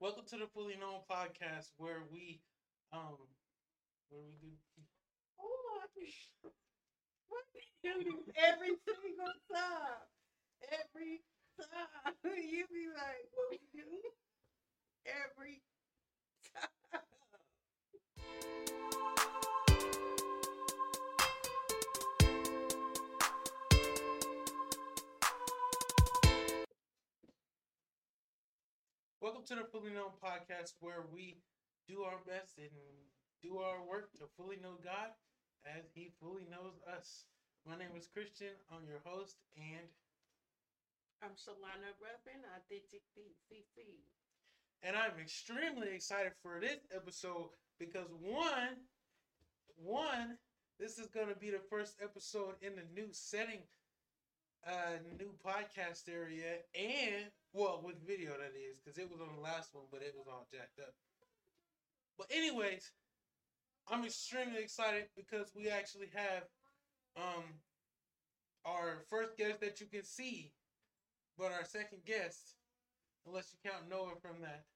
Welcome to the Fully Known Podcast, where we, um, where we do. Oh, what you do every single time. Every time. You be like, what we do? Every time. Welcome to the Fully Known Podcast, where we do our best and do our work to fully know God as He fully knows us. My name is Christian. I'm your host, and I'm Shalana Ruffin, Authentic CC. and I'm extremely excited for this episode because one, one, this is going to be the first episode in the new setting, uh, new podcast area, and well, with video that is, because it was on the last one, but it was all jacked up. But anyways, I'm extremely excited because we actually have um our first guest that you can see, but our second guest, unless you count Noah from that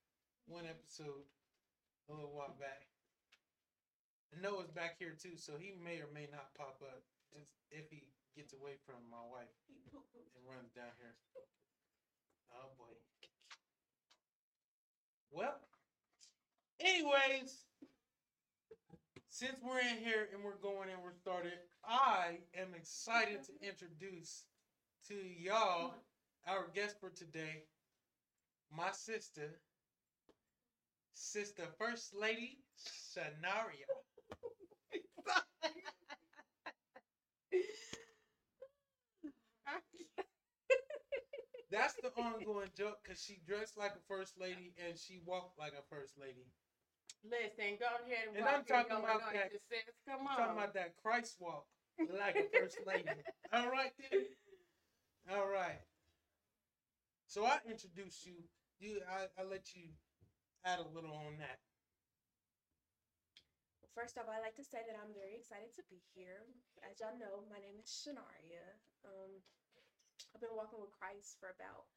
one episode a little while back. Noah's back here too, so he may or may not pop up just if he gets away from my wife and runs down here. Oh boy. Well, anyways, since we're in here and we're going and we're started, I am excited to introduce to y'all our guest for today, my sister, Sister First Lady Shanaria. That's the ongoing joke because she dressed like a first lady and she walked like a first lady. Listen, go ahead and, And walk I'm talking about that- sis. Come I'm on. talking about that Christ walk like a first lady. All right, then. All right. So I introduced you. You, I, I let you add a little on that. First off, I'd like to say that I'm very excited to be here. As y'all know, my name is Shanaria. Um, I've been walking with Christ for about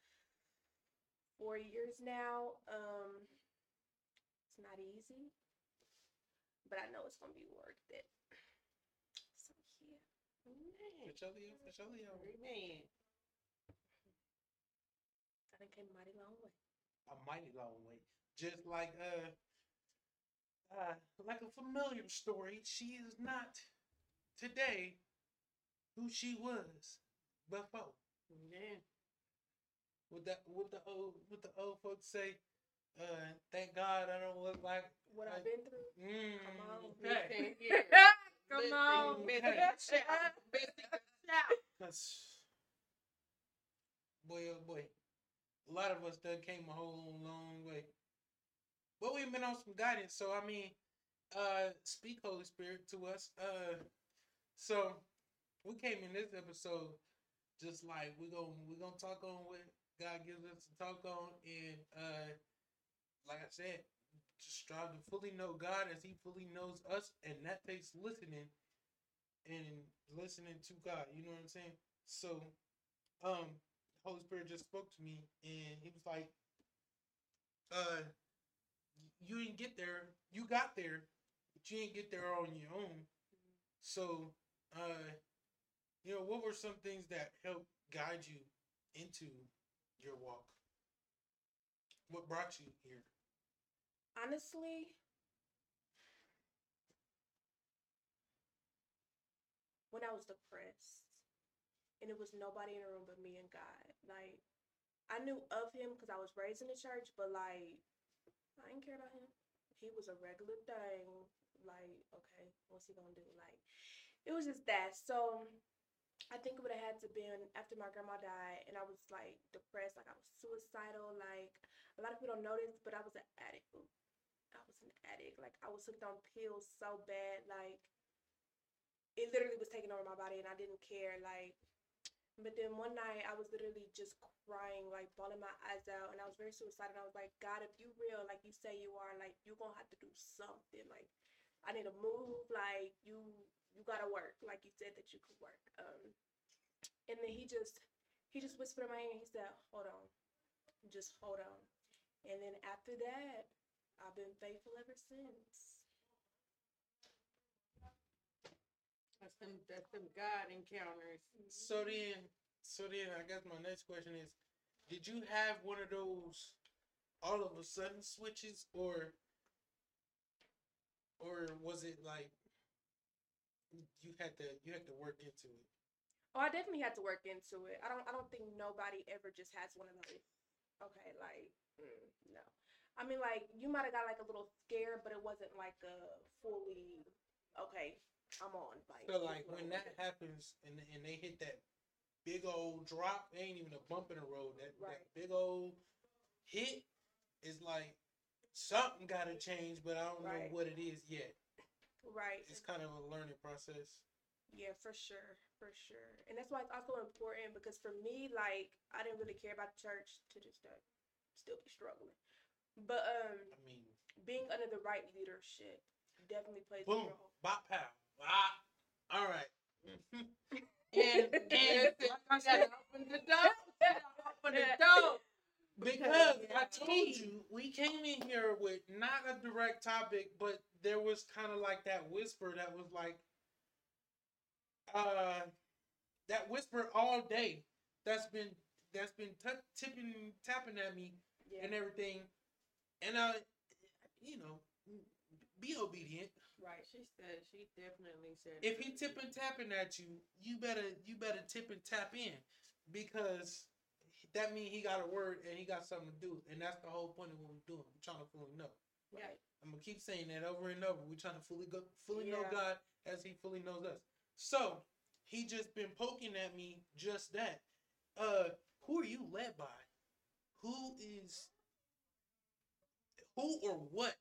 four years now. Um, it's not easy, but I know it's gonna be worth it. So yeah, Amen. For sure, Leo, for sure, Leo. Amen. I done came a mighty long way. A mighty long way. Just like uh, uh, like a familiar story. She is not today who she was before. Amen. What that what the old what the old folks say. Uh, thank God I don't look like. What I- I've been through. Mm, Come on. okay. Listen. Come Listen, on. Missy, Okay. shout. Missy. That's boy, oh boy. A lot of us done came a whole long way. But we've been on some guidance, so I mean, uh, speak Holy Spirit to us. Uh, so we came in this episode just like we're gonna we're gonna talk on what God gives us to talk on, and uh, like I said, strive to fully know God as He fully knows us, and that takes listening and listening to God. You know what I'm saying? So, um, Holy Spirit just spoke to me, and He was like, "Uh, you didn't get there. You got there, but you didn't get there on your own. So, uh, you know, what were some things that helped guide you into your walk? What brought you here? Honestly, when I was depressed and it was nobody in the room but me and God, like I knew of him because I was raised in the church, but like I didn't care about him. He was a regular thing. Like, okay, what's he gonna do? Like, it was just that. So I think it would have had to been after my grandma died and I was like depressed, like I was suicidal, like a lot of people don't this, but I was an addict. I was an addict. Like I was hooked on pills so bad, like it literally was taking over my body and I didn't care. Like but then one night I was literally just crying, like bawling my eyes out, and I was very suicidal. I was like, God, if you real, like you say you are, like you're gonna have to do something. Like I need to move. Like you, you gotta work. Like you said that you could work. Um, and then he just, he just whispered in my ear. He said, "Hold on, just hold on." And then after that, I've been faithful ever since. That's them, that's them God encounters. So then, so then, I guess my next question is: Did you have one of those all of a sudden switches, or, or was it like you had to you had to work into it? Oh, I definitely had to work into it. I don't. I don't think nobody ever just has one of those. Okay, like mm, no. I mean, like you might have got like a little scared, but it wasn't like a fully okay. I'm on. Like So like when that happens and and they hit that big old drop, it ain't even a bump in the road. That Right. that big old hit is like something got to change, but I don't Right. know what it is yet. Right, It's kind of a learning process. Yeah, for sure, for sure. And that's why it's also important because for me, like, I didn't really care about the church to just uh, still be struggling. But um, I mean, being under the right leadership definitely plays a boom, role. bop pow, ah, all right. and and I you gotta open the door. You gotta Open the door. Because I told you we came in here with not a direct topic, but there was kind of like that whisper that was like, uh, that whisper all day. That's been that's been t- tipping tapping at me Yeah, and everything, and I, you know, be obedient. right. She said, she definitely said. If he tipping tapping at you, you better you better tip and tap in because that means he got a word and he got something to do, and that's the whole point of what we're doing. We're trying to fully know. Right. I'm gonna keep saying that over and over. We're trying to fully go, fully know God as He fully knows us. So he just been poking at me just that. Uh, who are you led by? Who is who or what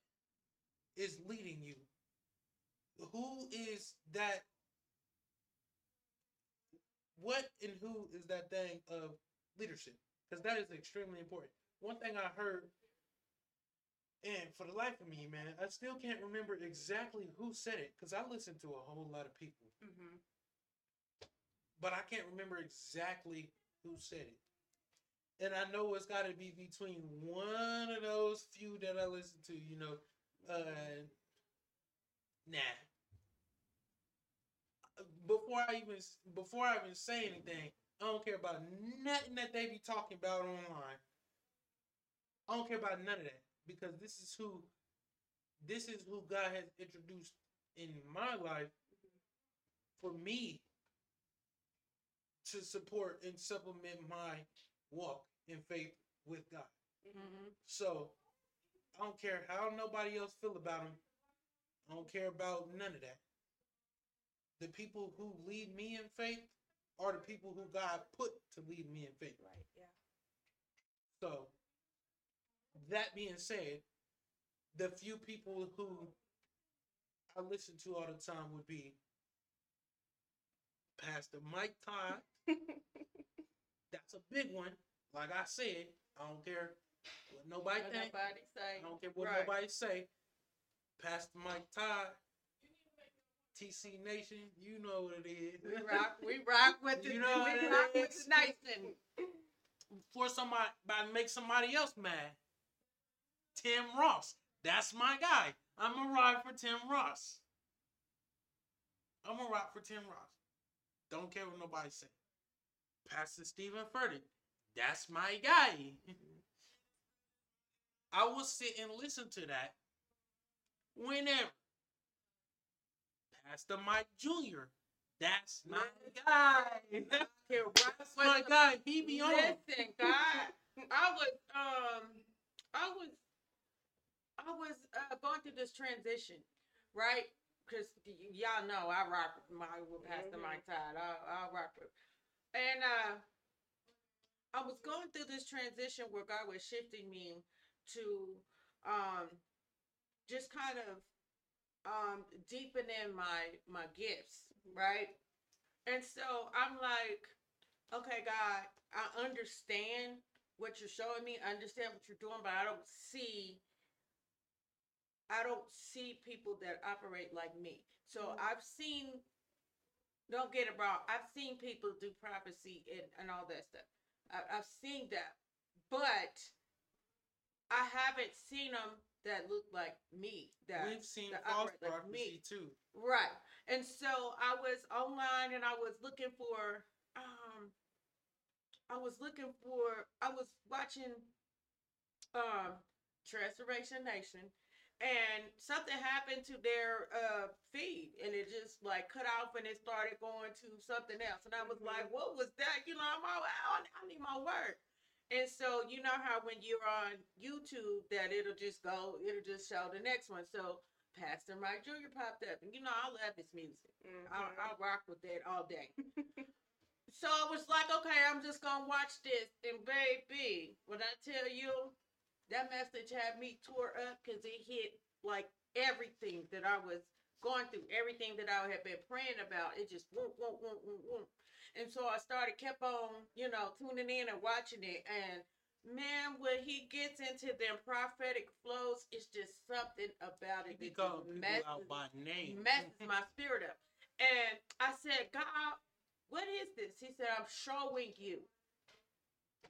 is leading you? Who is that? What and who is that thing of leadership? Because that is extremely important. One thing I heard and for the life of me, man, I still can't remember exactly who said it because I listened to a whole lot of people, Mm-hmm. but I can't remember exactly who said it. And I know it's got to be between one of those few that I listen to, you know. Uh, nah. Before I even before I even say anything, I don't care about nothing that they be talking about online. I don't care about none of that because this is who this is who God has introduced in my life for me to support and supplement my walk in faith with God. Mm-hmm. So I don't care how nobody else feel about him. I don't care about none of that. The people who lead me in faith are the people who God put to lead me in faith. Right. Yeah. So, that being said, the few people who I listen to all the time would be Pastor Mike Todd. That's a big one. Like I said, I don't care what nobody What think. nobody say. I don't care what Right. nobody say. Pastor Mike Todd, TC Nation, you know what it is. We rock, we rock with the, You know we rock with the nation. for somebody to make somebody else mad. Tim Ross. That's my guy. I'm gonna ride for Tim Ross. I'm gonna rock for Tim Ross. Don't care what nobody say. Pastor Steven Furtick. That's my guy. I will sit and listen to that whenever. Pastor Mike Jr. That's my guy. That's my the- guy. He be on. Listen, God, I was um, I was, I was uh, going through this transition, right? Because y'all know I rock with my with Pastor Mhm. Mike Todd. I I rock with, and uh, I was going through this transition where God was shifting me to um, just kind of um deepen in my my gifts, right? And so I'm like, okay, God, I understand what you're showing me, I understand what you're doing, but I don't see I don't see people that operate like me. So Mhm. I've seen don't get it wrong, I've seen people do prophecy and, and all that stuff. I, I've seen that. But I haven't seen them that look like me. That We've seen that false like prophecy me. too. Right. And so I was online and I was looking for um I was looking for I was watching um Transformation Nation and something happened to their uh feed and it just like cut off and it started going to something else and I was like what was that you know I'm all I, I need my word and so you know how when you're on YouTube that it'll just go it'll just show the next one so Pastor Mike Jr. popped up and you know I love his music I'll, Mhm. I'll rock with that all day so I was like okay I'm just gonna watch this and baby when I tell you that message had me tore up because it hit like everything that I was going through, everything that I had been praying about. It just whoop, whoop, whoop, whoop, whoop. And so I started, kept on, you know, tuning in and watching it. And man, when he gets into them prophetic flows, it's just something about it He that called just out messes, by name. messes my spirit up. And I said, God, what is this? He said, I'm showing you.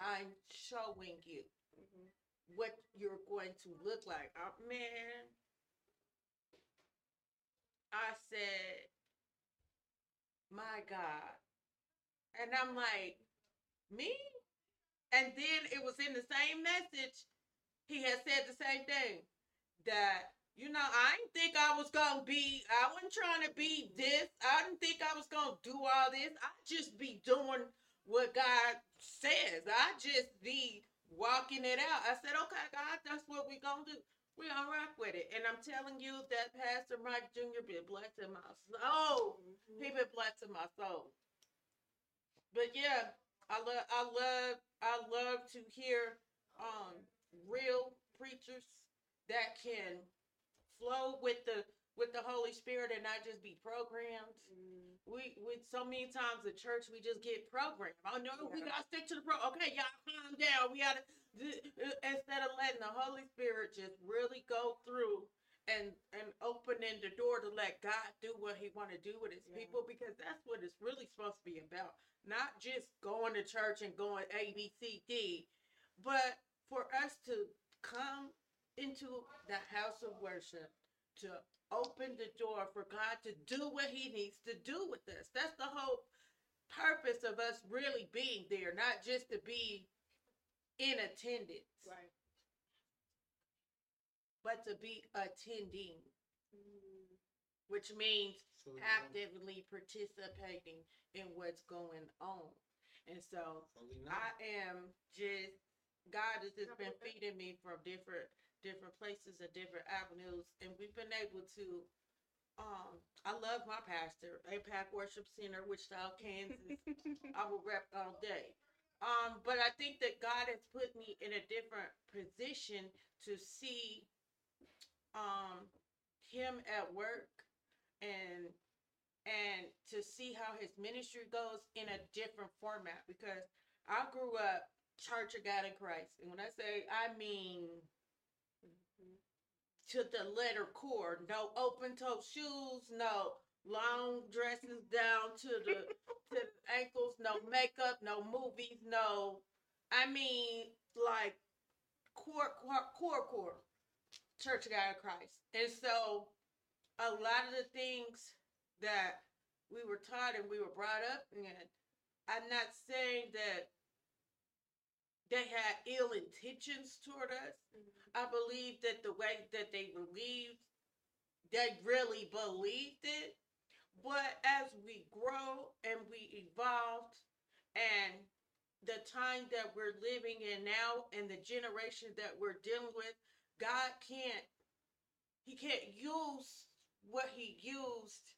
I'm showing you Mhm. what you're going to look like. Uh, man, I said, my God. And I'm like, me? And then it was in the same message. He had said the same thing that, you know, I didn't think I was going to be, I wasn't trying to be this. I didn't think I was going to do all this. I just be doing what God says. I just be walking it out. I said, okay, God, that's what we're going to do. we to rock with it. And I'm telling you that Pastor Mike Jr. been blessing my soul. He mm-hmm. been blessing my soul. But yeah, I love, I love, I love to hear um real preachers that can flow with the with the Holy Spirit and not just be programmed. Mhm. We we so many times at church we just get programmed. Oh no, we gotta stick to the pro. Okay, y'all calm down. We gotta instead of letting the Holy Spirit just really go through and and opening the door to let God do what He want to do with His Yeah. people because that's what it's really supposed to be about. Not just going to church and going A B C D, but for us to come into the house of worship to open the door for God to do what He needs to do with us. That's the whole purpose of us really being there, not just to be in attendance, Right. but to be attending, Mhm. which means So, you know, actively participating in what's going on. And so. I am just God has just been feeding me from different different places and different avenues, and we've been able to. Um, I love my pastor, APAC Worship Center, Wichita, Kansas. I will rep all day. Um, but I think that God has put me in a different position to see um him at work and and to see how his ministry goes in a different format because I grew up Church of God in Christ. And when I say I mean Mhm. to the letter core. No open toe shoes, no long dresses down to the to the ankles, no makeup, no movies, no I mean like core core core core Church of God in Christ. And so a lot of the things that we were taught and we were brought up in, I'm not saying that they had ill intentions toward us. Mhm. I believe that the way that they believed, they really believed it. But as we grow and we evolved, and the time that we're living in now, and the generation that we're dealing with, God can't, He can't use what He used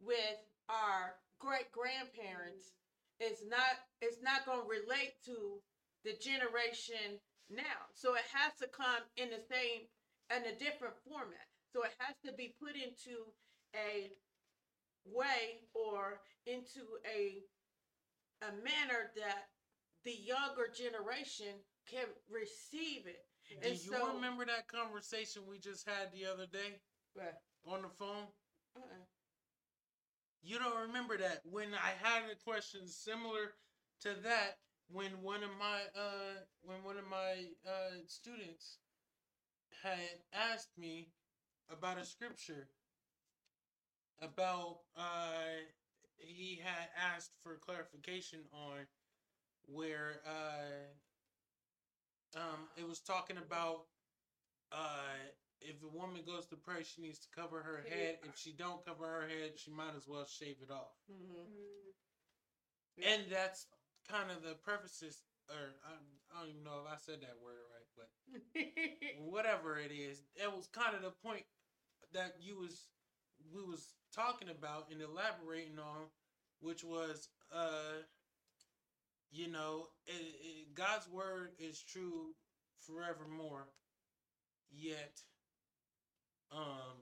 with our great grandparents. It's not, it's not going to relate to the generation now. So it has to come in the same in a different format. So it has to be put into a way or into a a manner that the younger generation can receive it. Do and you so- remember that conversation we just had the other day on the phone? uh-uh. You don't remember that. When I had a question similar to that when one of my uh when one of my uh students had asked me about a scripture about uh he had asked for clarification on where uh um it was talking about uh if a woman goes to pray she needs to cover her head. If she don't cover her head she might as well shave it off. Mhm. Mm, and that's kind of the purposes or I, I don't even know if i said that word right but whatever it is it was kind of the point that you was we was talking about and elaborating on which was uh you know it, it, god's word is true forevermore yet um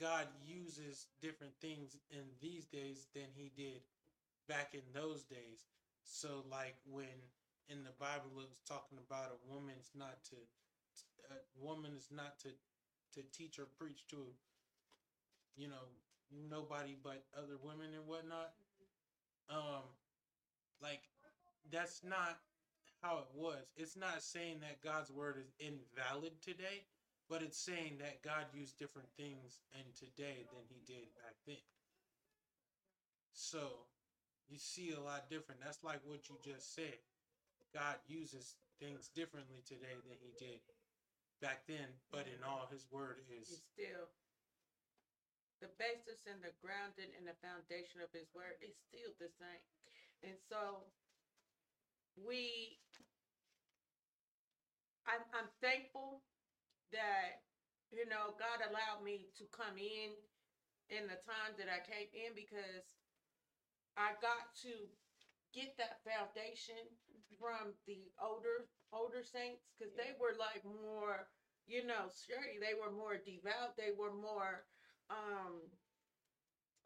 god uses different things in these days than he did back in those days. So like when in the bible it was talking about a woman's not to a woman is not to to teach or preach to you know nobody but other women and whatnot um like that's not how it was. It's not saying that god's word is invalid today but it's saying that god used different things in today than he did back then. So you see a lot different. That's like what you just said. God uses things differently today than he did back then but in all his word is. Still the basis and the grounding and the foundation of his word is still the same. And so we I'm I'm thankful that you know God allowed me to come in in the time that I came in because I got to get that foundation from the older older saints because they were like more you know sturdy they were more devout. They were more um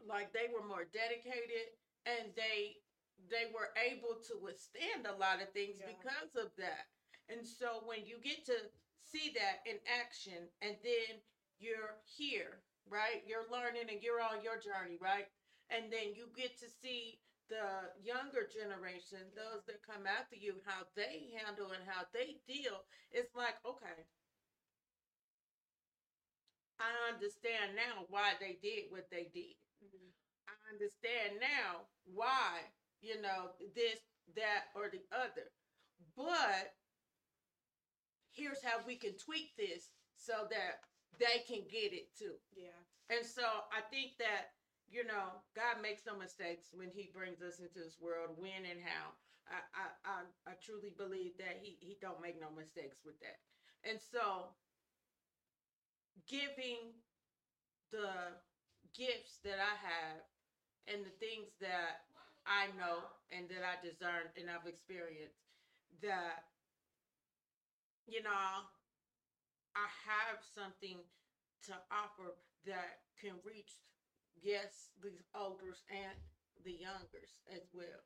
like they were more dedicated and they they were able to withstand a lot of things Yeah. because of that. And so when you get to see that in action and then you're here right you're learning and you're on your journey right and then you get to see the younger generation, those that come after you, how they handle and how they deal, it's like, okay, I understand now why they did what they did. mhm. I understand now why, you know, this, that, or the other. But here's how we can tweak this so that they can get it too. Yeah. And so I think that, you know, God makes no mistakes when he brings us into this world, when and how. I, I, I, I truly believe that he, he don't make no mistakes with that. And so giving the gifts that I have and the things that I know and that I discern and I've experienced that, you know, I have something to offer that can reach, yes, the elders and the youngers as well.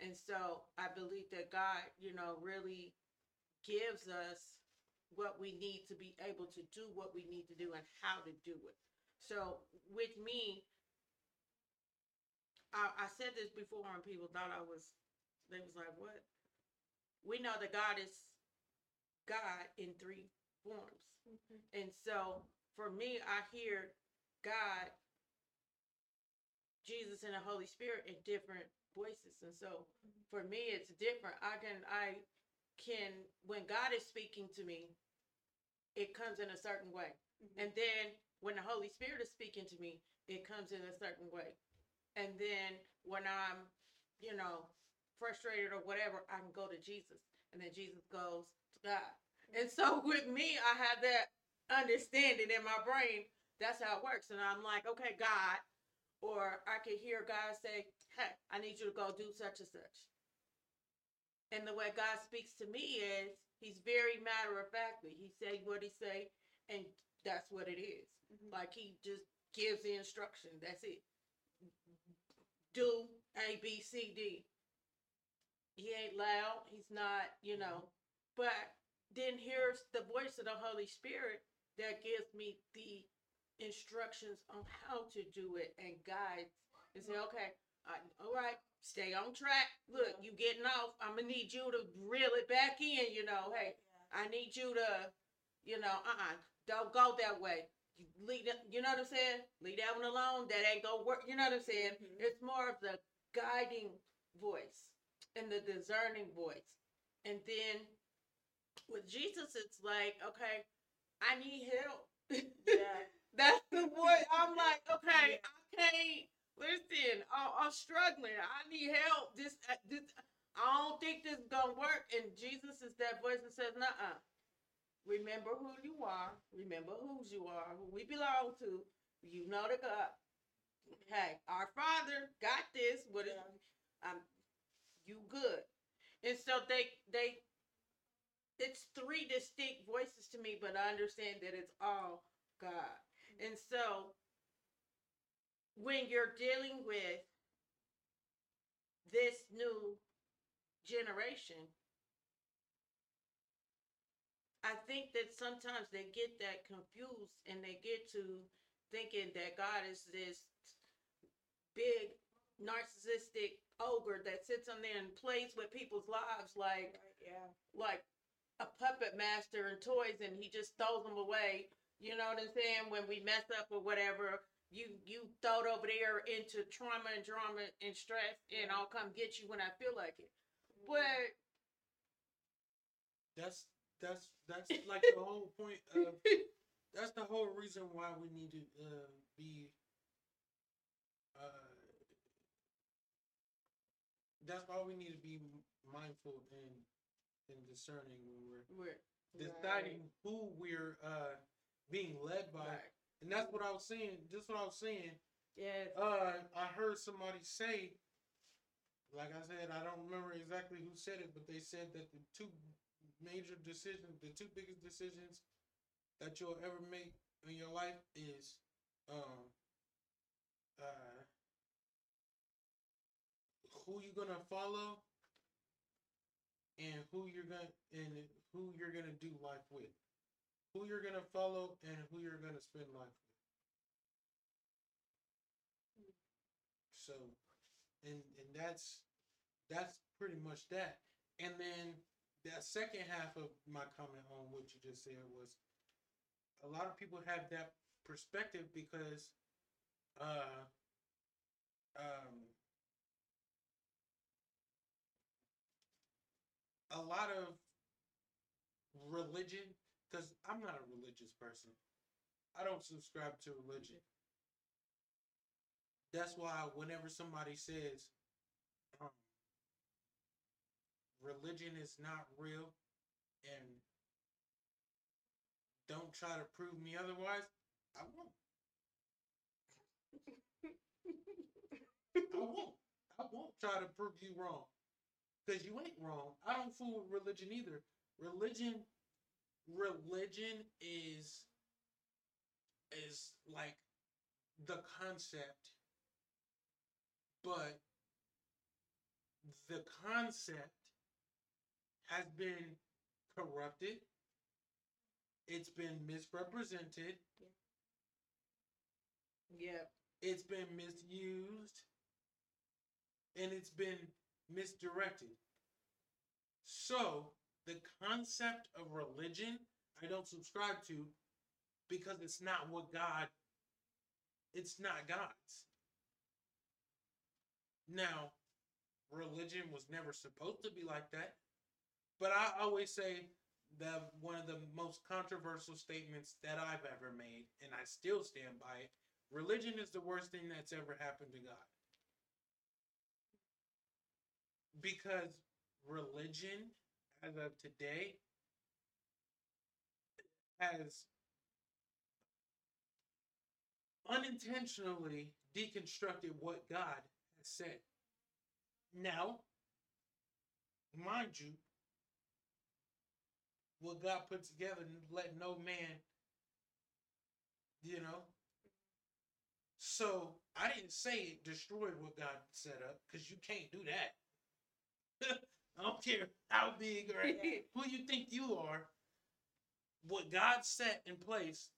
And so I believe that God, you know, really gives us what we need to be able to do what we need to do and how to do it. So with me, I, I said this before and people thought I was, they was like, what? We know that God is God in three forms. Mhm. And so for me, I hear God, Jesus, and the Holy Spirit in different voices. And so for me, it's different. I can, I can, when God is speaking to me, it comes in a certain way. Mhm. And then when the Holy Spirit is speaking to me, it comes in a certain way. And then when I'm, you know, frustrated or whatever, I can go to Jesus. And then Jesus goes God. And so with me, I have that understanding in my brain. That's how it works. And I'm like, okay, God. Or I could hear God say, hey, I need you to go do such and such. And the way God speaks to me is he's very matter of factly. He say what he say, and that's what it is. Mhm. Like he just gives the instruction. That's it. Do A B C D. He ain't loud. He's not, you know. But then here's the voice of the Holy Spirit that gives me the instructions on how to do it and guides and say, okay, uh, all right, stay on track. Look, you getting off. I'm gonna need you to reel it back in. You know, hey. I need you to You know, uh-uh. Don't go that way. You leave you know what I'm saying? Leave that one alone. That ain't gonna work. You know what I'm saying? Mhm. It's more of the guiding voice and the discerning voice. And then with Jesus, it's like, okay, I need help. Yeah. That's the voice. I'm like, okay, I can't listen. I, I'm struggling. I need help. This, uh, this, I don't think this is gonna work. And Jesus is that voice that says, "Nuh-uh. Remember who you are. Remember whose you are. Who we belong to. You know the God. Hey, our Father got this. What is? Um, you good. And so they they. It's three distinct voices to me, but I understand that it's all God. Mm-hmm. And so when you're dealing with this new generation, I think that sometimes they get that confused and they get to thinking that God is this big narcissistic ogre that sits on there and plays with people's lives like Right, yeah. like a puppet master and toys and he just throws them away. You know what I'm saying? When we mess up or whatever, you you throw it over there into trauma and drama and stress and I'll come get you when I feel like it. But That's that's that's like the whole point of that's the whole reason why we need to uh, be uh, that's why we need to be mindful and and discerning when we're we're deciding who we're uh, being led by. right. And that's what I was saying. Just what I was saying. Yes. Uh, I heard somebody say, like I said, I don't remember exactly who said it, but they said that the two major decisions, the two biggest decisions that you'll ever make in your life is, um, uh, who you're gonna follow and who you're gonna and who you're gonna do life with, who you're gonna follow and who you're gonna spend life with. So, and and that's that's pretty much that. And then the second half of my comment on what you just said was a lot of people have that perspective because uh um a lot of religion because I'm not a religious person. I don't subscribe to religion. That's why whenever somebody says um, religion is not real and don't try to prove me otherwise, I won't. I won't. I won't try to prove you wrong. Because you ain't wrong. I don't fool with religion either. Religion religion is is like the concept but the concept has been corrupted it's been misrepresented Yep. it's been misused and it's been misdirected. So, the concept of religion, I don't subscribe to because it's not what God it's not God's. Now, religion was never supposed to be like that. But I always say that one of the most controversial statements that I've ever made, and I still stand by it, religion is the worst thing that's ever happened to God. Because religion, as of today, has unintentionally deconstructed what God has said. Now, mind you, what God put together, and let no man, you know. So I didn't say it destroyed what God set up because you can't do that. I don't care how big or who you think you are. What God set in place,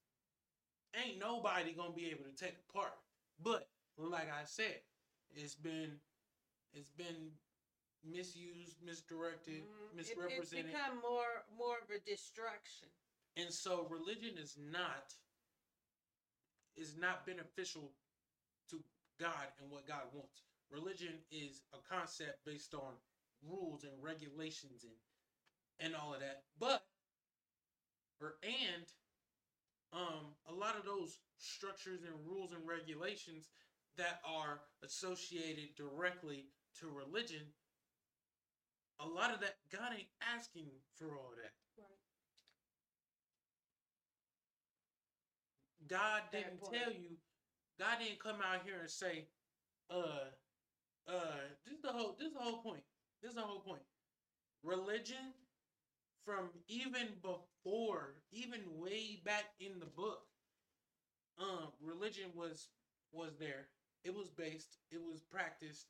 ain't nobody gonna be able to take apart. But like I said, it's been it's been misused, misdirected, Mhm. It- misrepresented. It's become more more of a distraction. And so religion is not is not beneficial to God and what God wants. Religion is a concept based on rules and regulations and and all of that. But or and um a lot of those structures and rules and regulations that are associated directly to religion a lot of that God ain't asking for all that. Right. God didn't tell you. God didn't come out here and say, uh, uh, this is the whole. This is the whole point. This is the whole point. Religion, from even before, even way back in the book, um, religion was was there. It was based. It was practiced,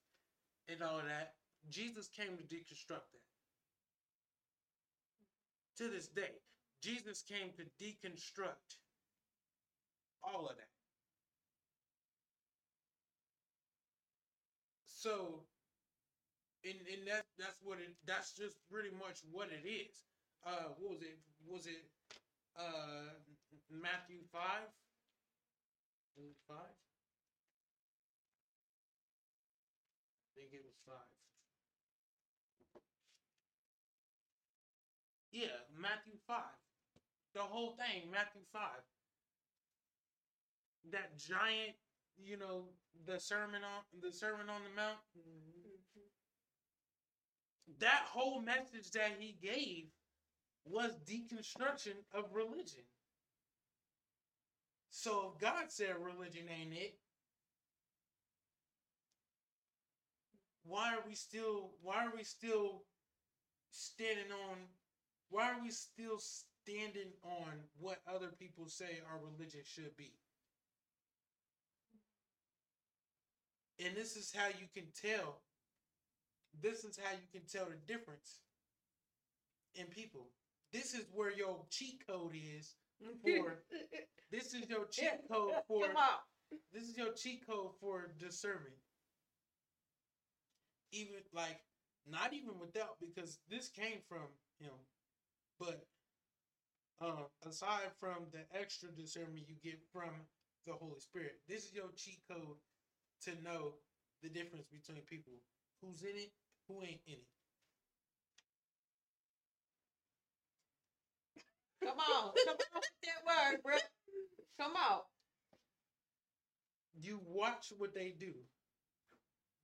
and all that. Jesus came to deconstruct that. To this day, Jesus came to deconstruct all of that. So, and and that that's what it. That's just pretty much what it is. Uh, what was it? Was it uh Matthew five? Five? I think it was five. Yeah, Matthew five. The whole thing, Matthew five. That giant, you know, the sermon on the sermon on the mount. Mhm. That whole message that he gave was deconstruction of religion. So if God said religion ain't it, why are we still why are we still standing on why are we still standing on what other people say our religion should be? And this is how you can tell. This is how you can tell the difference in people. This is where your cheat code is for this is your cheat code for Come on. this is your cheat code for discernment. Even like not even without because this came from him, but uh, aside from the extra discernment you get from the Holy Spirit, this is your cheat code to know the difference between people who's in it, who ain't in it. Come on. Come on with that word, bro. Come on. You watch what they do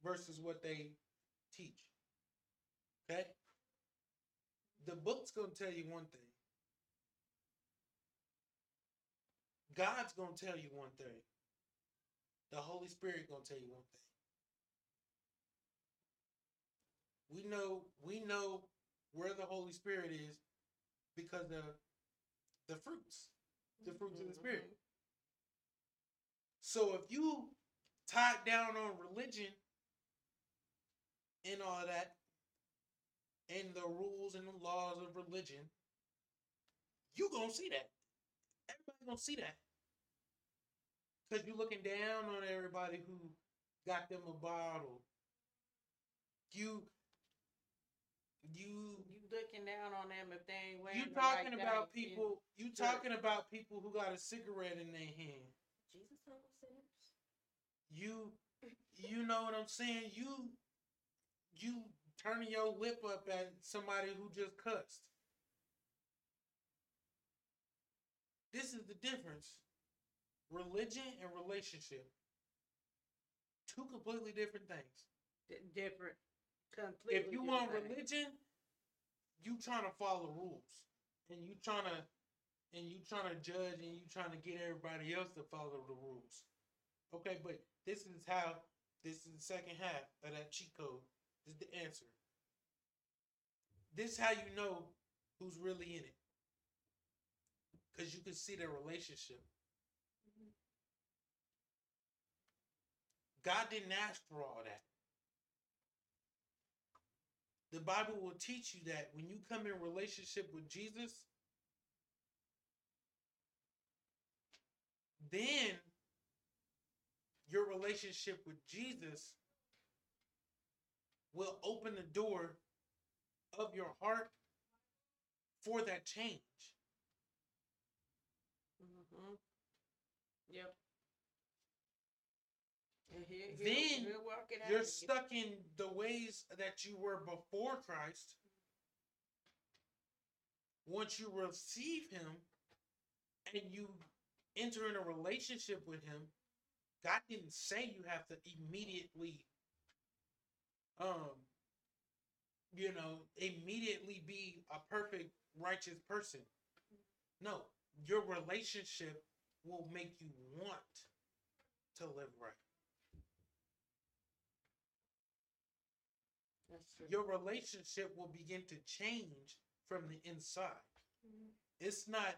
versus what they teach. Okay? The book's gonna tell you one thing. God's gonna tell you one thing. The Holy Spirit gonna tell you one thing. We know we know where the Holy Spirit is because of the fruits. The fruits of the mm-hmm. Spirit. So if you tied down on religion and all that, and the rules and the laws of religion, you gonna see that. Everybody gonna see that. Cause you're looking down on everybody who got them a bottle. You you You looking down on them if they ain't wearing you the right talking about thing, people you Sure. talking about people who got a cigarette in their hand. Jesus hung sinners. you you know what I'm saying? You you turning your lip up at somebody who just cussed. This is the difference. Religion and relationship. Two completely different things. D- different. Completely. if you want religion, you trying to follow rules. And you trying to and you trying to judge and you trying to get everybody else to follow the rules. Okay, but this is how this is the second half of that cheat code. This is the answer. This is how you know who's really in it. Cause you can see their relationship. Mm-hmm. God didn't ask for all that. The Bible will teach you that when you come in relationship with Jesus, then your relationship with Jesus will open the door of your heart for that change. Yep. And here, Then here You're stuck in the ways that you were before Christ. Once you receive Him and you enter in a relationship with Him, God didn't say you have to immediately, um, you know, immediately be a perfect, righteous person. No, your relationship will make you want to live right. That's true. Your relationship will begin to change from the inside. Mm-hmm. It's not,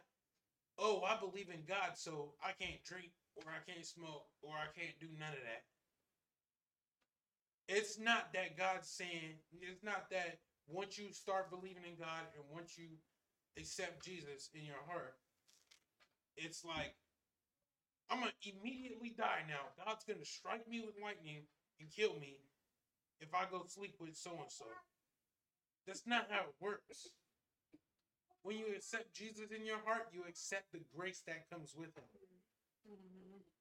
oh, I believe in God, so I can't drink or I can't smoke or I can't do none of that. It's not that God's saying, it's not that once you start believing in God and once you accept Jesus in your heart, it's like, I'm going to immediately die now. God's going to strike me with lightning and kill me if I go sleep with so and so. That's not how it works. When you accept Jesus in your heart, you accept the grace that comes with him.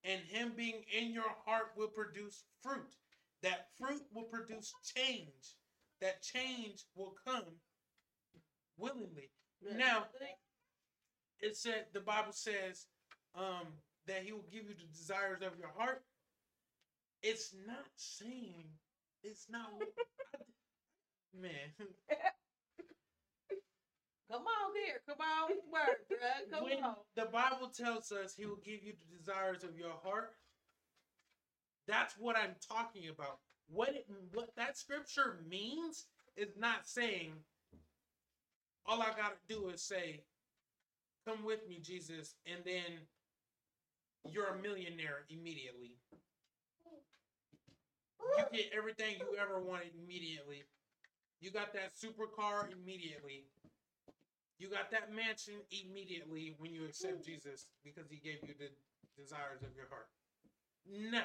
And him being in your heart will produce fruit. That fruit will produce change. That change will come willingly. Now- It said the Bible says um, that he will give you the desires of your heart. It's not saying it's not man. Come on here. Come on with word, bruh. Come when on. the Bible tells us he will give you the desires of your heart, that's what I'm talking about. What it, what that scripture means is not saying all I gotta do is say, "Come with me, Jesus," and then you're a millionaire immediately. You get everything you ever wanted immediately. You got that supercar immediately. You got that mansion immediately when you accept Jesus because he gave you the desires of your heart. No.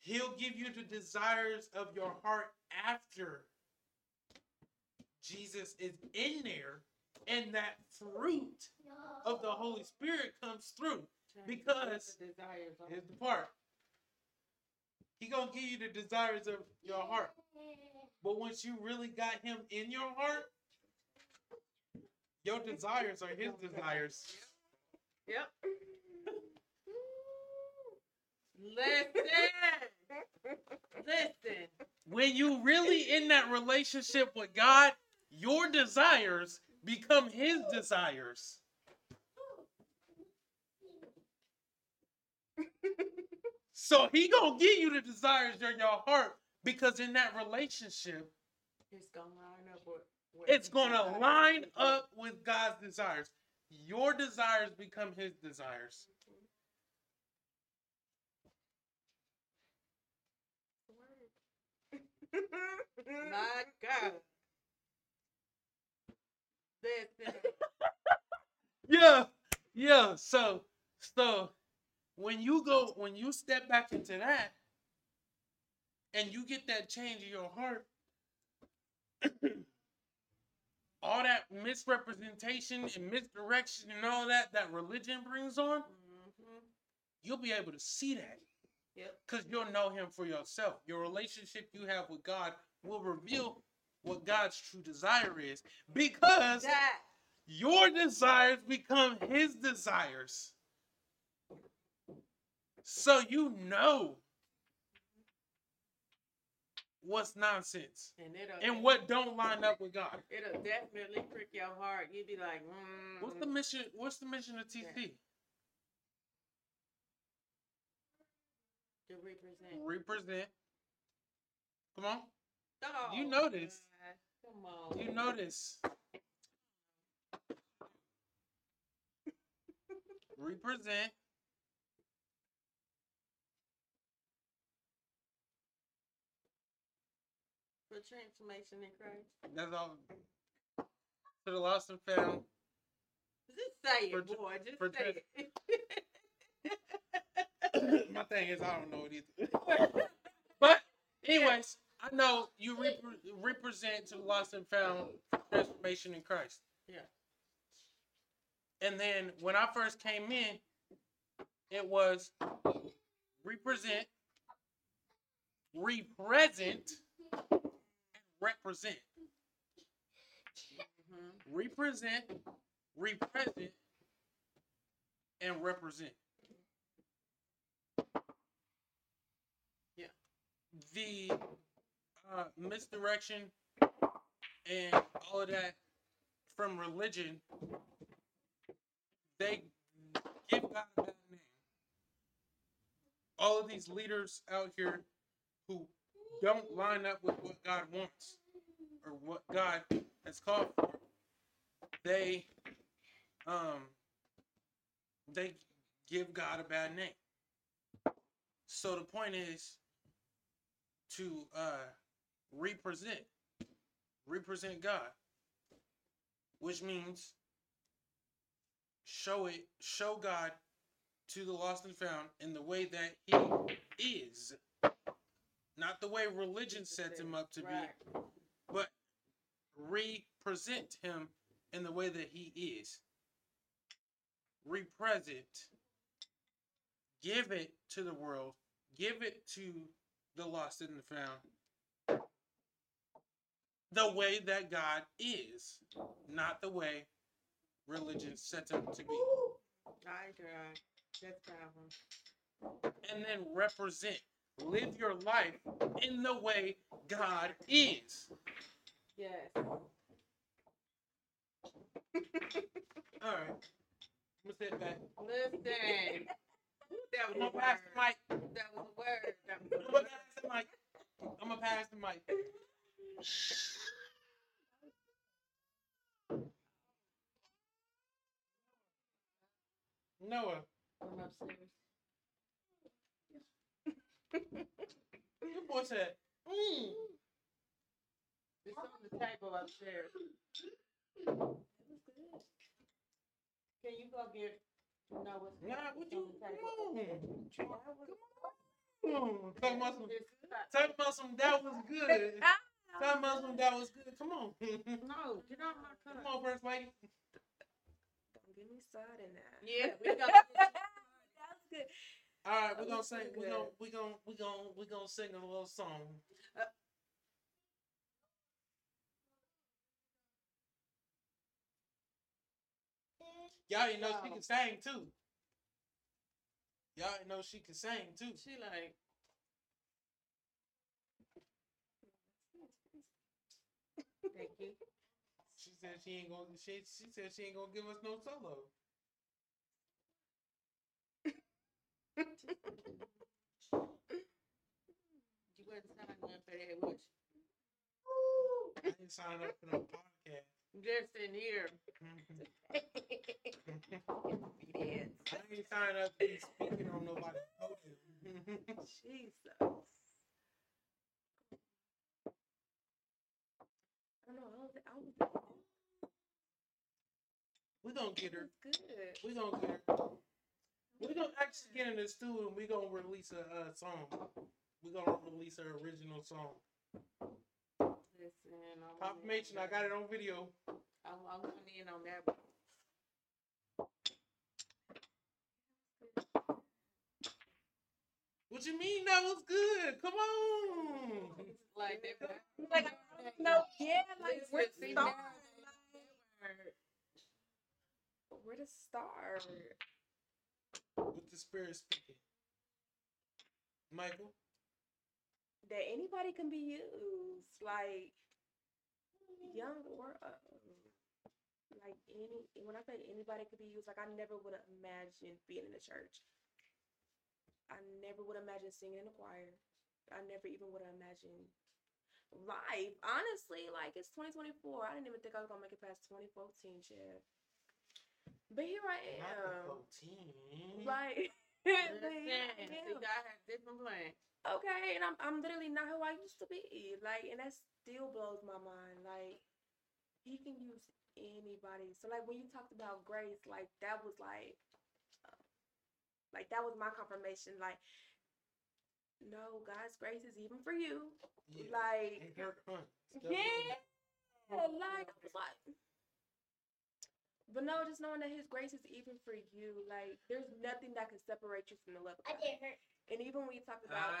He'll give you the desires of your heart after Jesus is in there and that fruit of the Holy Spirit comes through. Because- the desires of- Here's the part. He gonna give you the desires of your heart. But once you really got him in your heart, your desires are his desires. Yep. Listen. Listen. When you really in that relationship with God, your desires become his desires. So he gonna give you the desires of your heart because in that relationship, It's gonna line up with. with it's gonna line up with God's desires. Your desires become his desires. My God. Listen. Yeah, yeah. So, so when you go, when you step back into that, and you get that change in your heart, all that misrepresentation and misdirection and all that that religion brings on, Mhm. you'll be able to see that Yep. because you'll know Him for yourself. Your relationship you have with God will reveal what God's true desire is because That. your desires become his desires. So you know what's nonsense And and what don't line up with God. It'll definitely prick your heart. You'd be like, mm. What's the mission? What's the mission of TC? to represent? Represent. Come on, Oh, You know this. God. Come on. you know this. Represent. Transformation in Christ. That's all. To the lost and found. Just say For it, tr- boy. Just for say it. My thing is, I don't know it either. but, anyways, I know you repre- represent to the lost and found transformation in Christ. Yeah. And then when I first came in, It was represent, represent, represent. Mhm. Represent, represent, and represent. Yeah. The uh, misdirection and all of that from religion, they give God a bad name. All of these leaders out here who don't line up with what God wants or what God has called for, they um they give God a bad name. So the point is to uh represent represent God, which means show it show God to the lost and found in the way that he is. Not the way religion sets him up to Right. be, but represent him in the way that he is. Represent. Give it to the world. Give it to the lost and the found. The way that God is, not the way religion sets him to be. I agree. That's powerful. And then represent. Live your life in the way God is. Yes. All right. I'm gonna sit back. Listen. That was I'm gonna pass the mic. That was a word. That was I'm gonna pass the mic. I'm gonna pass the mic. Noah, I'm upstairs. Boy said, mm. It's on the table upstairs. Can you go get Noah's? Nah, what you? on the Come on. Come on. Talking about some. It's not- Talking about some. That was good. Talking about some. That was good. Come on. No, get out my Come on, first lady. Don't get me started now. Yeah, we got. That's good. All right, we're gonna sing. We're gonna. We're gonna. We're gonna. We're gonna sing a little song. Uh, Y'all didn't know she Wow. can sing too. Y'all didn't know she can sing too. She like, thank you. She said she ain't gonna. She she said she ain't gonna give us no solo. You wasn't signing up for that, was I didn't sign up for no podcast. Just in here. I ain't signed up to be speaking on nobody's podium. Jesus. I don't know. I was, I was we gonna get her. good. We gonna get her. We gonna actually get in the studio and we're gonna release a uh, song. We're gonna release her original song. Listen, I'm Confirmation. I got it on video. I'm, I'm going in on that one. What you mean that was good? Come on. Like that. Like, I don't know. Yeah, like, where to See, start? now- Where to start? With the spirit speaking. Michael. That anybody can be used. Like, young or old. Like, any, when I say anybody could be used, like, I never would have imagined being in the church. I never would imagine singing in a choir. I never even would have imagined life. Honestly, like it's 2024. I didn't even think I was gonna make it past 2014, shit. But here I am. Like, yeah, see, God has different plans. okay, and I'm I'm literally not who I used to be. Like, and that still blows my mind. Like, he can use anybody. So like when you talked about grace, like that was like, uh, like that was my confirmation. Like, no, God's grace is even for you. Yeah. Like, yeah, like I was like, But no, just knowing that His grace is even for you. Like, there's nothing that can separate you from the love of God. I get hurt. And even when you talk about,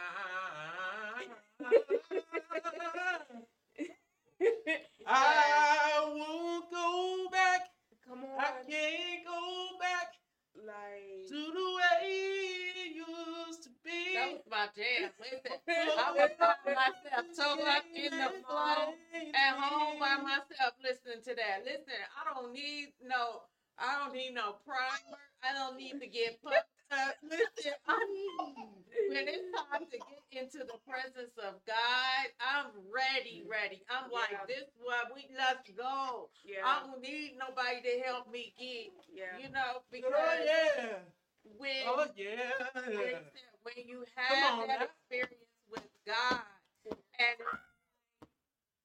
I won't go back. come on. I can't go back like, to the way it used to be. That was my jam. Listen, I was by myself, so up in the flow, at home by myself, listening to that. Listen, I don't need no, I don't need no primer. I don't need to get pumped up. Listen, I'm, when it's time to get into the presence of God, I'm ready, mm. ready. I'm Yeah. like, this one, we let's go. yeah, I don't need nobody to help me get, yeah, you know, oh, because Oh yeah. when Oh yeah. Listen, when you have on that now. experience with God, and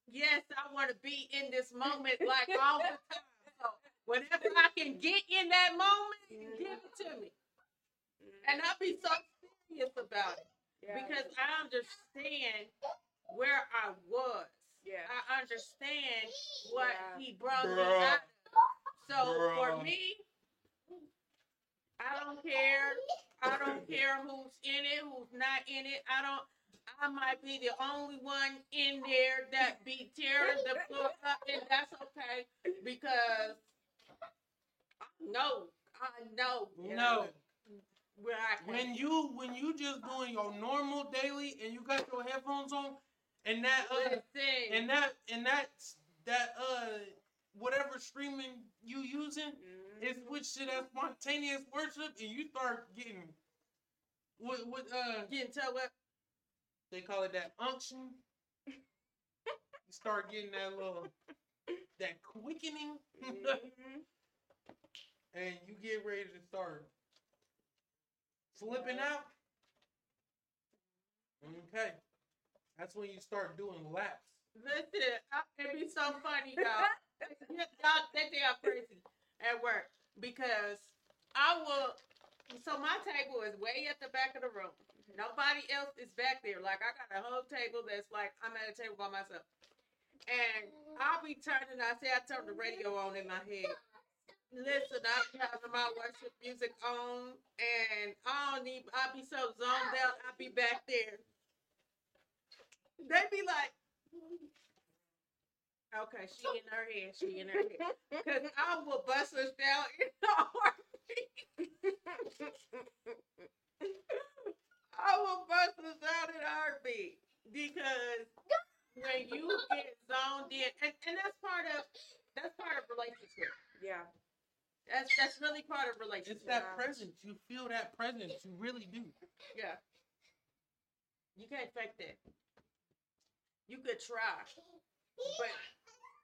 yes, I want to be in this moment like all the time. So whenever I can get in that moment, give it to me, and I'll be so serious about it yeah, because I understand where I was. yeah, I understand what Yeah. He brought me out of. So for me, I don't care. I don't care who's in it, who's not in it. I don't. I might be the only one in there that be tearing the floor up, and that's okay because I know, I know, No. Where I can. When you when you just doing your normal daily and you got your headphones on and that uh and that and that that uh whatever streaming you using Mhm. it switched to that spontaneous worship and you start getting what what uh getting tell what they call it that unction. you start getting that little that quickening Mhm. and you get ready to start flipping out. Okay. That's when you start doing laps. Listen, I- it'd be so funny, y'all. y'all they think I'm crazy at work because I will. So my table is way at the back of the room. Nobody else is back there. Like I got a whole table that's like I'm at a table by myself, and I'll be turning. I say I turn the radio on in my head. Listen, I be having my worship music on, and I don't need. I be so zoned out. I be back there. They be like, Okay, she in her head. She in her head. Cause I will bust us down in a heartbeat. I will bust us out in a heartbeat because when you get zoned in, and, and that's part of that's part of relationship. yeah, That's that's really part of relationship. It's that Yeah. presence. You feel that presence. You really do. Yeah. You can't fake that. You could try, but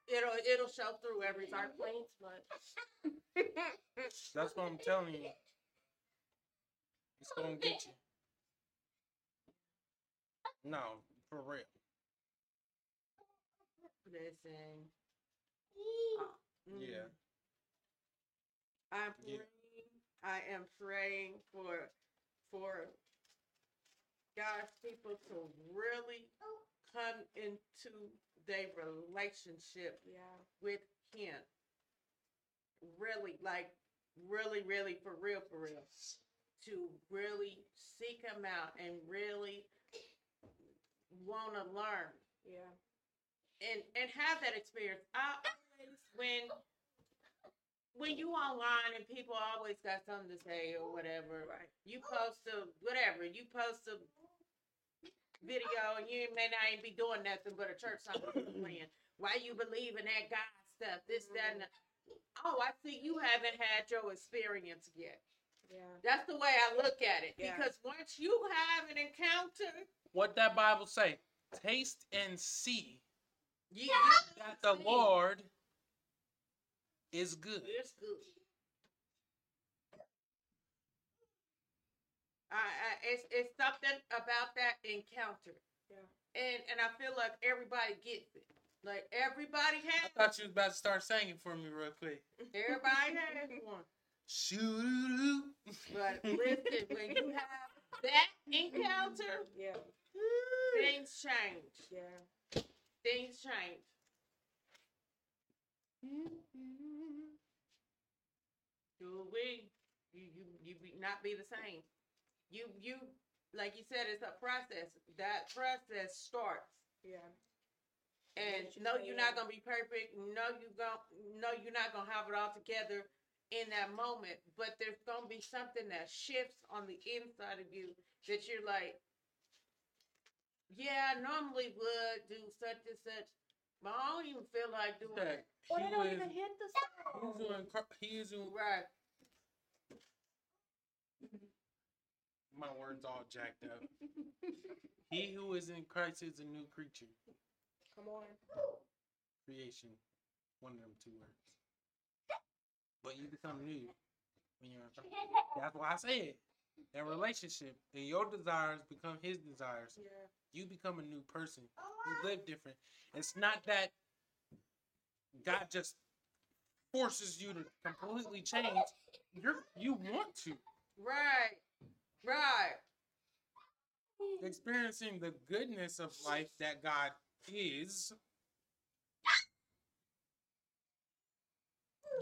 it'll it'll show through every time. start playing too much. That's what I'm telling you. It's gonna get you. No, for real. Listen. Uh, mm, Yeah. I'm Yeah. praying. I am praying for for God's people to really come into their relationship Yeah, with Him. Really, like really, really for real, for real. To really seek Him out and really want to learn yeah, and and have that experience. I always when when you online and people always got something to say or whatever, right. you post a whatever, you post a video and you may not even be doing nothing but a church song playing. Why you believe in that God stuff, this, that, and mm-hmm. the, oh, I see you haven't had your experience yet. Yeah, That's the way I look at it. Yeah. Because once you have an encounter, What that Bible say? Taste and see you, you that the Lord is good. It's good. I, I, it's it's something about that encounter. Yeah. And and I feel like everybody gets it. Like everybody has. I thought you was about to start singing for me real quick. everybody has one. Shoo. But listen, when you have that encounter, yeah, things change. yeah. Things change. Mm-hmm. Do we? You you you be, not be the same. You you like you said, it's a process. That process starts. Yeah. And you no, you're not gonna be perfect. No, you gon' no, you're not gonna have it all together in that moment. But there's gonna be something that shifts on the inside of you that you're like, yeah, I normally would do such and such, but I don't even feel like doing That it. Or they he don't was, even hit the he song. was doing, cr- he was doing, Right. my words all jacked up. He who is in Christ is a new creature. Come on. Creation. One of them two words. But you become new when you're in Christ. That's why I said that relationship and your desires become his desires. Yeah. You become a new person. Oh, you live different. It's not that God just forces you to completely change. You're you want to. Right. Right. experiencing the goodness of life that God is,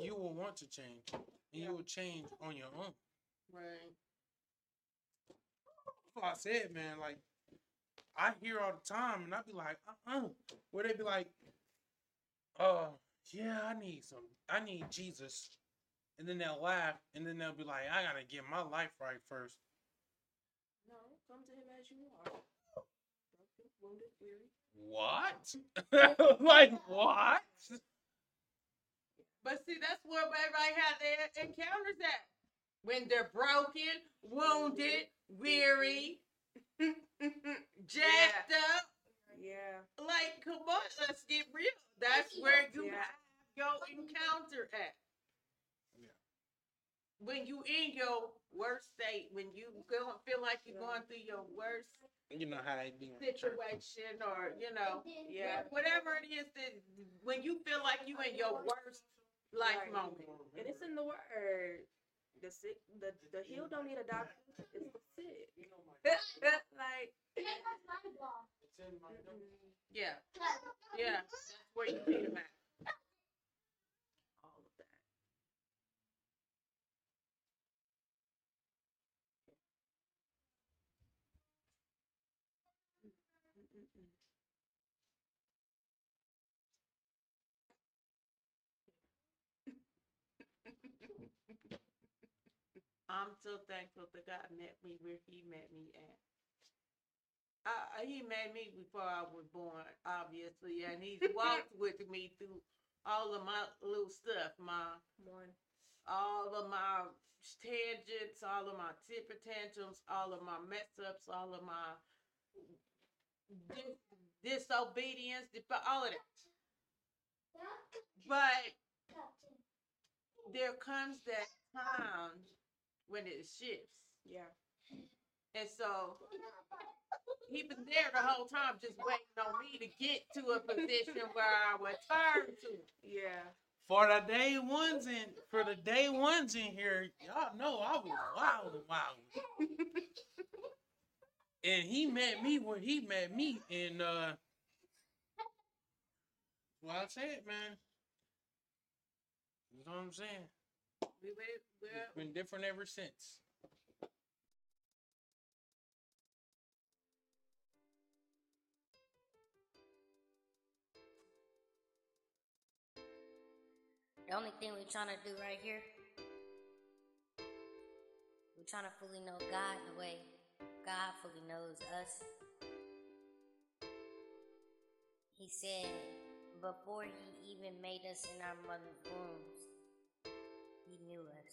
you will want to change. And you will change on your own. Right. I said, man. Like, I hear all the time, and I'd be like, uh uh Where they'd be like, uh, yeah, I need some, I need Jesus. And then they'll laugh, and then they'll be like, I gotta get my life right first. No, come to him as you are. Broken, wounded, weary. What? like, what? But see, that's where everybody has their encounters at. When they're broken, wounded, weary, jacked up. Yeah. Like, come on, let's get real. That's where you Yeah. have your encounter at. Yeah. When you in your worst state, when you go feel like you're Yeah. going through your worst You know how they be situation, or you know, Yeah. whatever it is that when you feel like you in your worst life Right. moment. And it's in the word. The sick, the the healed don't need a doctor. It's the sick. like, It's in my mm-mm, Yeah, yeah, that's where you need them at. all of that. Mm-mm-mm. I'm so thankful that God met me where He met me at. Uh, he met me before I was born, obviously, and He's walked with me through all of my little stuff, my One. all of my tangents, all of my temper tantrums, all of my mess ups, all of my dis- disobedience, all of that. But there comes that time when it shifts. Yeah. And so he been there the whole time just waiting on me to get to a position where I would turn to. Yeah. For the day ones in for the day ones in here, y'all know I was wild and wild. and he met me when he met me and uh well I said, man. You know what I'm saying? We went, well, It's been different ever since. The only thing we're trying to do right here, we're trying to fully know God the way God fully knows us. He said, before He even made us in our mother's wombs, He knew us.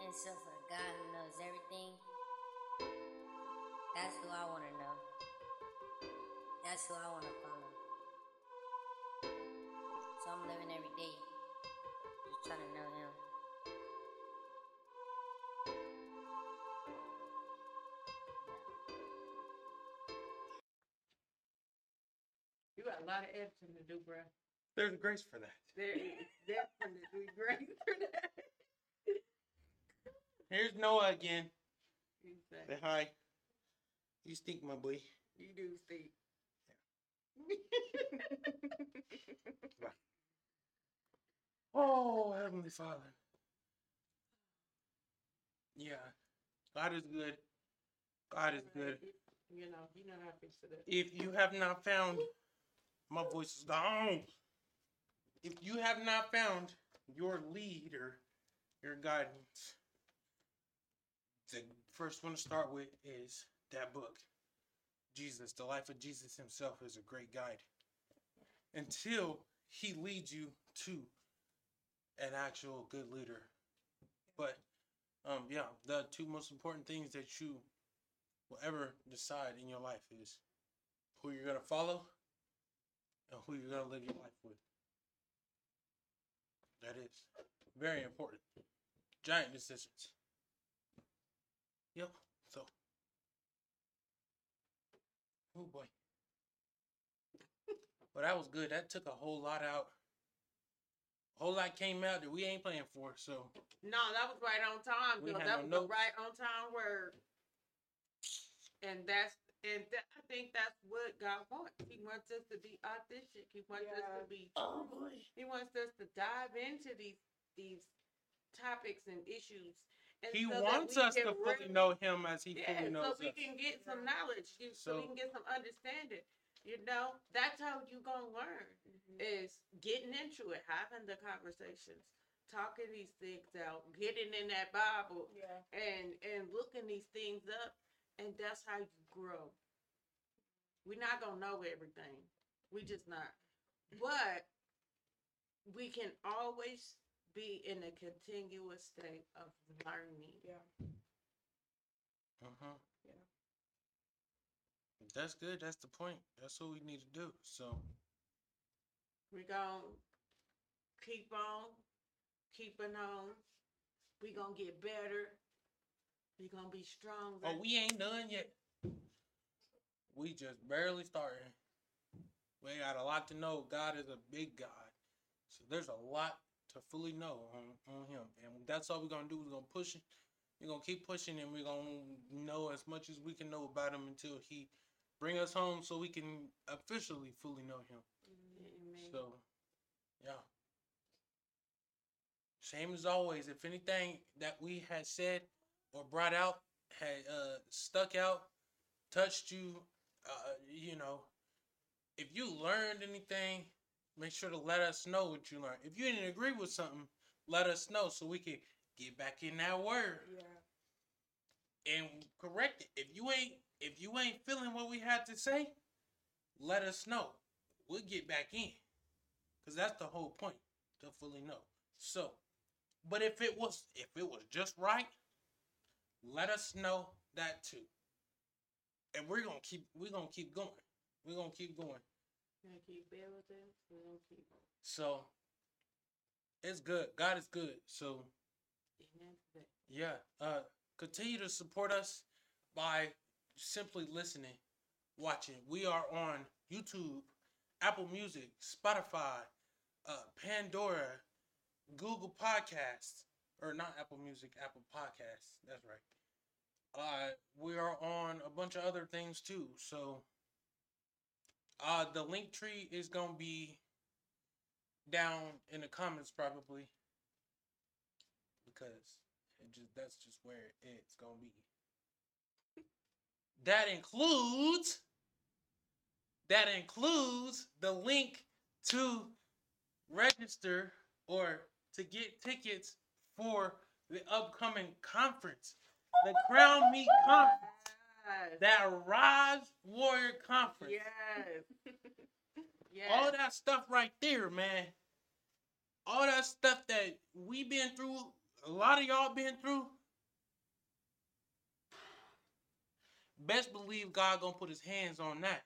And so, for God who knows everything, that's who I want to know. That's who I want to follow. So I'm living every day, just trying to know Him. you got a lot of editing to do, bruh. There's grace for that. There is definitely great for that. Here's Noah again. You say, Say hi. You stink, my boy. You do, Steve. Heavenly Father. Yeah, God is good. God is good. You know, you know how it. If you have not found, my voice is gone. If you have not found your leader, your guidance, the first one to start with is that book. Jesus, the life of Jesus himself is a great guide. Until he leads you to an actual good leader. But um yeah, the two most important things that you will ever decide in your life is who you're gonna follow and who you're gonna live your life with. That is very important. Giant decisions. Yep. So. Oh boy. But that was good. That took a whole lot out. A whole lot came out that we ain't playing for. So No, that was right on time. We Bill. had That no was notes. the right on time word. And that's and that, I think that's what God wants. He wants us to be authentic. He wants us to be Oh boy. He wants us to dive into these these topics and issues. And He so wants us can to fully know him as he yeah, fully knows so we us. can get some knowledge, you- so, we can get some understanding. You know, that's how you gonna learn Mhm. is getting into it, having the conversations, talking these things out, getting in that Bible, Yeah. and and looking these things up, and that's how you grow. We're not gonna know everything. We just not. But we can always be in a continuous state of learning. Yeah. Uh-huh. Yeah. That's good. That's the point. That's what we need to do. So We gonna keep on, keeping on. We gonna get better. We gonna be stronger. Oh, we ain't done yet. We just barely starting. We got a lot to know. God is a big God. So there's a lot to fully know on, on him. And that's all we're gonna do. We're gonna push it. We're gonna keep pushing and we're gonna know as much as we can know about him until he bring us home so we can officially fully know him. Amen. So, yeah. Same as always. If anything that we had said or brought out had uh, stuck out, touched you, uh, you know, if you learned anything, make sure to let us know what you learned. If you didn't agree with something, let us know so we can get back in that word Yeah. and correct it. If you ain't if you ain't feeling what we had to say, let us know. We'll get back in. Cause that's the whole point to fully know. So, but if it was if it was just right, let us know that too. And we're gonna keep we're gonna keep going. We're gonna keep going. We're gonna keep building. We're gonna keep So it's good. God is good. So amen to that. Yeah. Uh continue to support us by simply listening, watching. We are on YouTube, Apple Music, Spotify, uh Pandora, Google Podcasts, or not Apple Music, Apple Podcasts. That's right. Uh we are on a bunch of other things too. So uh the Linktree is going to be down in the comments probably because just that's just where it's gonna be. That includes that includes the link to register or to get tickets for the upcoming conference, the Crown Meet Conference, Yes. that Rise Warrior Conference. Yes. yes. all that stuff right there, man. All that stuff that we been through, a lot of y'all been through. Best believe God gonna put his hands on that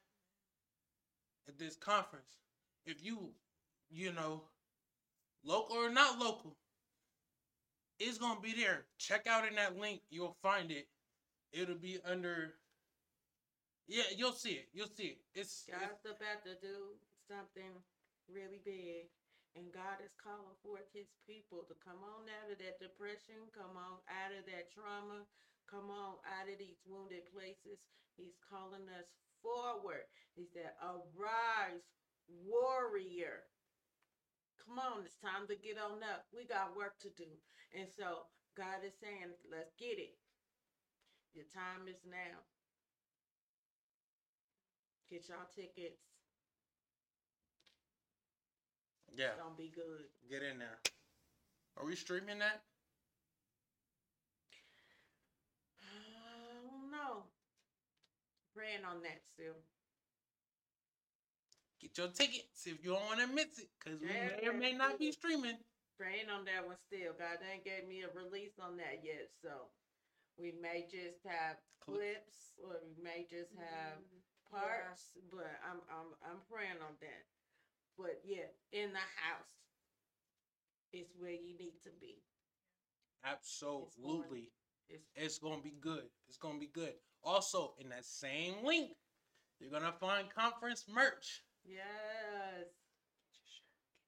at this conference. If you, you know, local or not local, it's gonna be there. Check out in that link, you'll find it. It'll be under. Yeah, you'll see it. You'll see it. It's, it's God's about to do something really big. And God is calling forth his people to come on out of that depression, come on out of that trauma, come on out of these wounded places. He's calling us forward. He said, Arise, warrior. come on, it's time to get on up. We got work to do. And so God is saying, let's get it. Your time is now. Get y'all tickets. Yeah, It's gonna be good. get in there. Are we streaming that? I don't know. Praying on that still. Get your tickets if you don't want to miss it, cause we Yeah, may or may not be streaming. Praying on that one still. God ain't gave me a release on that yet, so we may just have clips or we may just have Mhm. parts, but I'm I'm I'm praying on that. But yeah, in the house is where you need to be. Absolutely. It's It's gonna be good. It's gonna be good. Also, in that same link, you're gonna find conference merch. yes.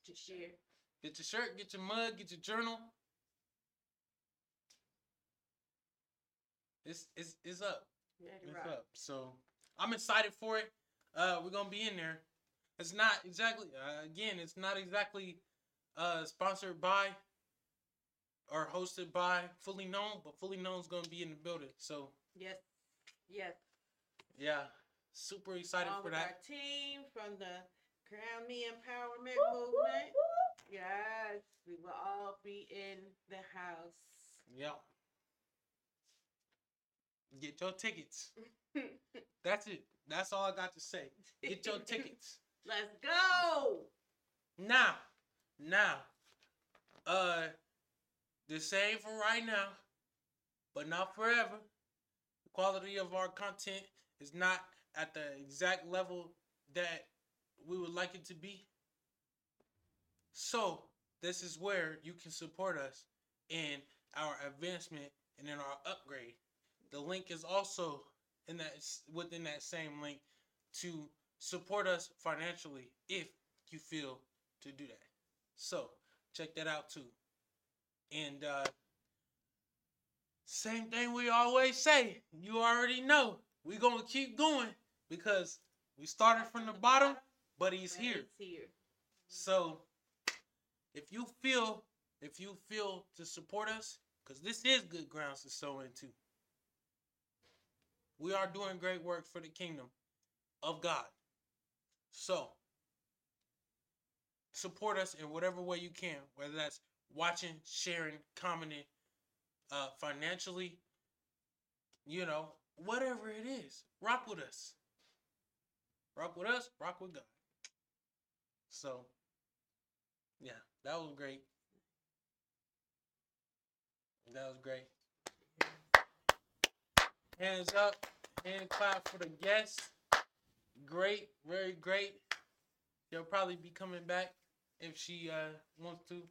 To share. Get your shirt, get your mug, get your journal. It's it's it's up. Ready It's rock. up. So I'm excited for it. Uh, we're gonna be in there. It's not exactly uh, again. It's not exactly uh sponsored by or hosted by Fully Known, but Fully Known's gonna be in the building. So Yes. Yes. yeah, super excited All for that. our team from the Crown Me Empowerment Whoop, whoop, Movement. whoop. Yes, we will all be in the house. Yeah. Get your tickets. That's it. That's all I got to say. Get your tickets. Let's go. Now, now, uh, the same for right now, but not forever. The quality of our content is not at the exact level that we would like it to be. So, this is where you can support us in our advancement and in our upgrade. The link is also in that within that same link to support us financially if you feel to do that. So check that out too. And uh same thing we always say. You already know. we're gonna keep going because we started from the bottom, but he's here. He's here. So if you feel if you feel to support us, because this is good grounds to sow into. We are doing great work for the kingdom of God. So support us in whatever way you can, whether that's watching, sharing, commenting, uh, financially, you know, whatever it is. Rock with us. Rock with us, rock with God. So yeah, that was great. That was great. Hands up, hand clap for the guests. Great, very great. She'll probably be coming back if she uh wants to.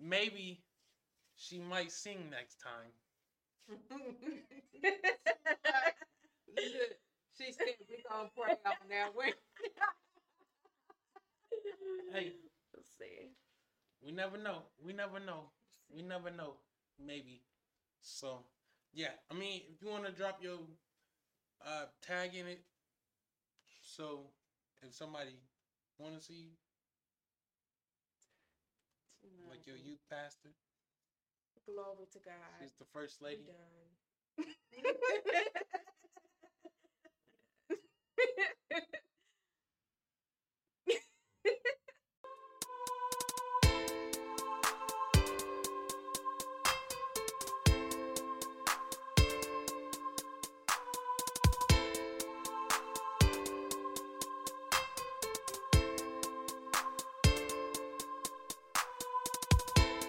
Maybe she might sing next time. she said we gonna pray on that way. Hey, Let's see. we never know. We never know. We never know. Maybe. So, yeah. I mean, if you want to drop your uh tag in it, so if somebody want to see like your youth pastor. Glory to God. She's the first lady.